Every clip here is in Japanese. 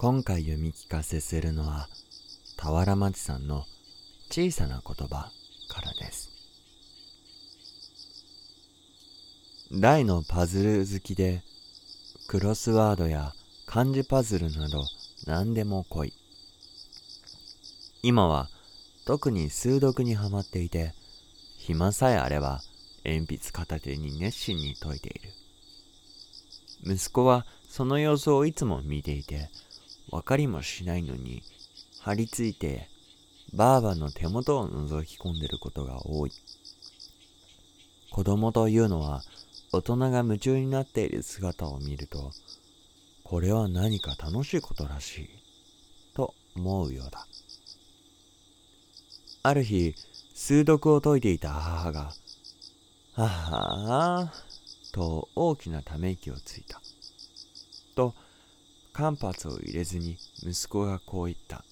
今回読み聞かせするのは俵町さんの小さな言葉からです。大のパズル好きでクロスワードや漢字パズルなど何でも来い。今は特に数読にはまっていて暇さえあれば鉛筆片手に熱心に解いている。息子はその様子をいつも見ていて分かりもしないのに張り付いてばあばの手元を覗き込んでることが多い。子供というのは大人が夢中になっている姿を見るとこれは何か楽しいことらしいと思うようだ。ある日数読を解いていた母が「ははー」と大きなため息をついた。と間髪を入れずに息子がこう言った。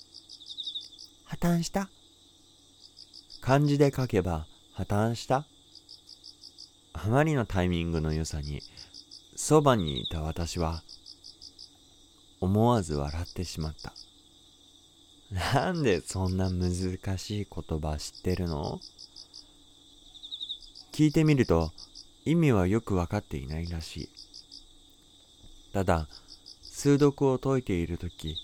破綻した？漢字で書けば破綻した？あまりのタイミングの良さにそばにいた私は思わず笑ってしまった。なんでそんな難しい言葉知ってるの？聞いてみると意味はよくわかっていないらしい。ただ、数読を解いているとき、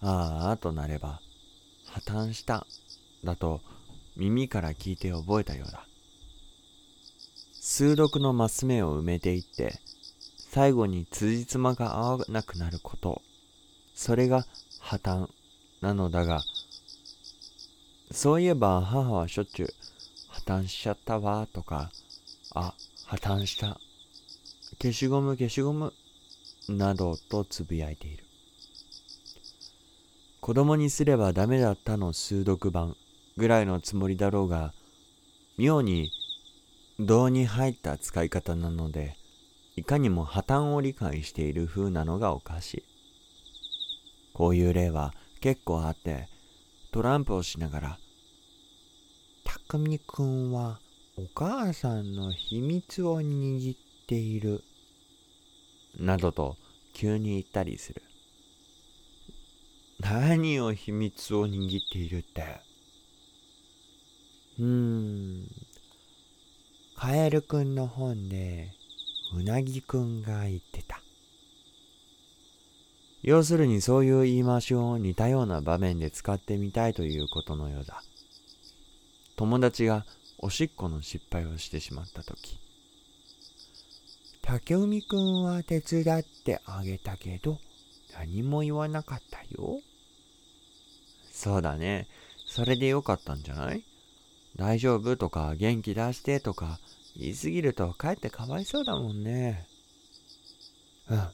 ああとなれば、破綻した、だと耳から聞いて覚えたようだ。数読のマス目を埋めていって、最後に辻褄が合わなくなること、それが破綻なのだが、そういえば母はしょっちゅう破綻しちゃったわとか、あ、破綻した。消しゴム消しゴムなどとつぶやいている。子供にすればダメだったの数読版ぐらいのつもりだろうが、妙に胴に入った使い方なので、いかにも破綻を理解している風なのがおかしい。こういう例は結構あって、トランプをしながら、たくみくんはお母さんの秘密を握っている。などと急に言ったりする。何を秘密を握っているって？うーん。カエルくんの本で、うなぎくんが言ってた。要するにそういう言い回しを似たような場面で使ってみたいということのようだ。友達がおしっこの失敗をしてしまったとき。竹海くんは手伝ってあげたけど、何も言わなかったよ。そうだね。それでよかったんじゃない？大丈夫？とか元気出して？とか言いすぎるとかえってかわいそうだもんね。うん。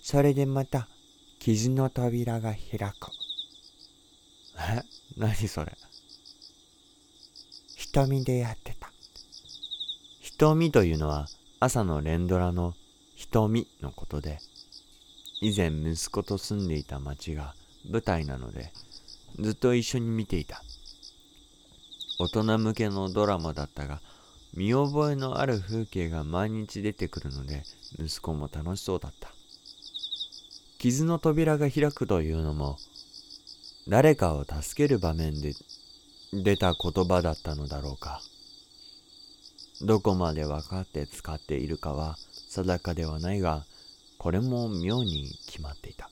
それでまた傷の扉が開く。え？何それ？瞳でやってた。瞳というのは朝の連ドラの瞳のことで、以前息子と住んでいた町が舞台なので、ずっと一緒に見ていた。大人向けのドラマだったが、見覚えのある風景が毎日出てくるので、息子も楽しそうだった。傷の扉が開くというのも、誰かを助ける場面で出た言葉だったのだろうか。どこまで分かって使っているかは定かではないが、これも妙に決まっていた。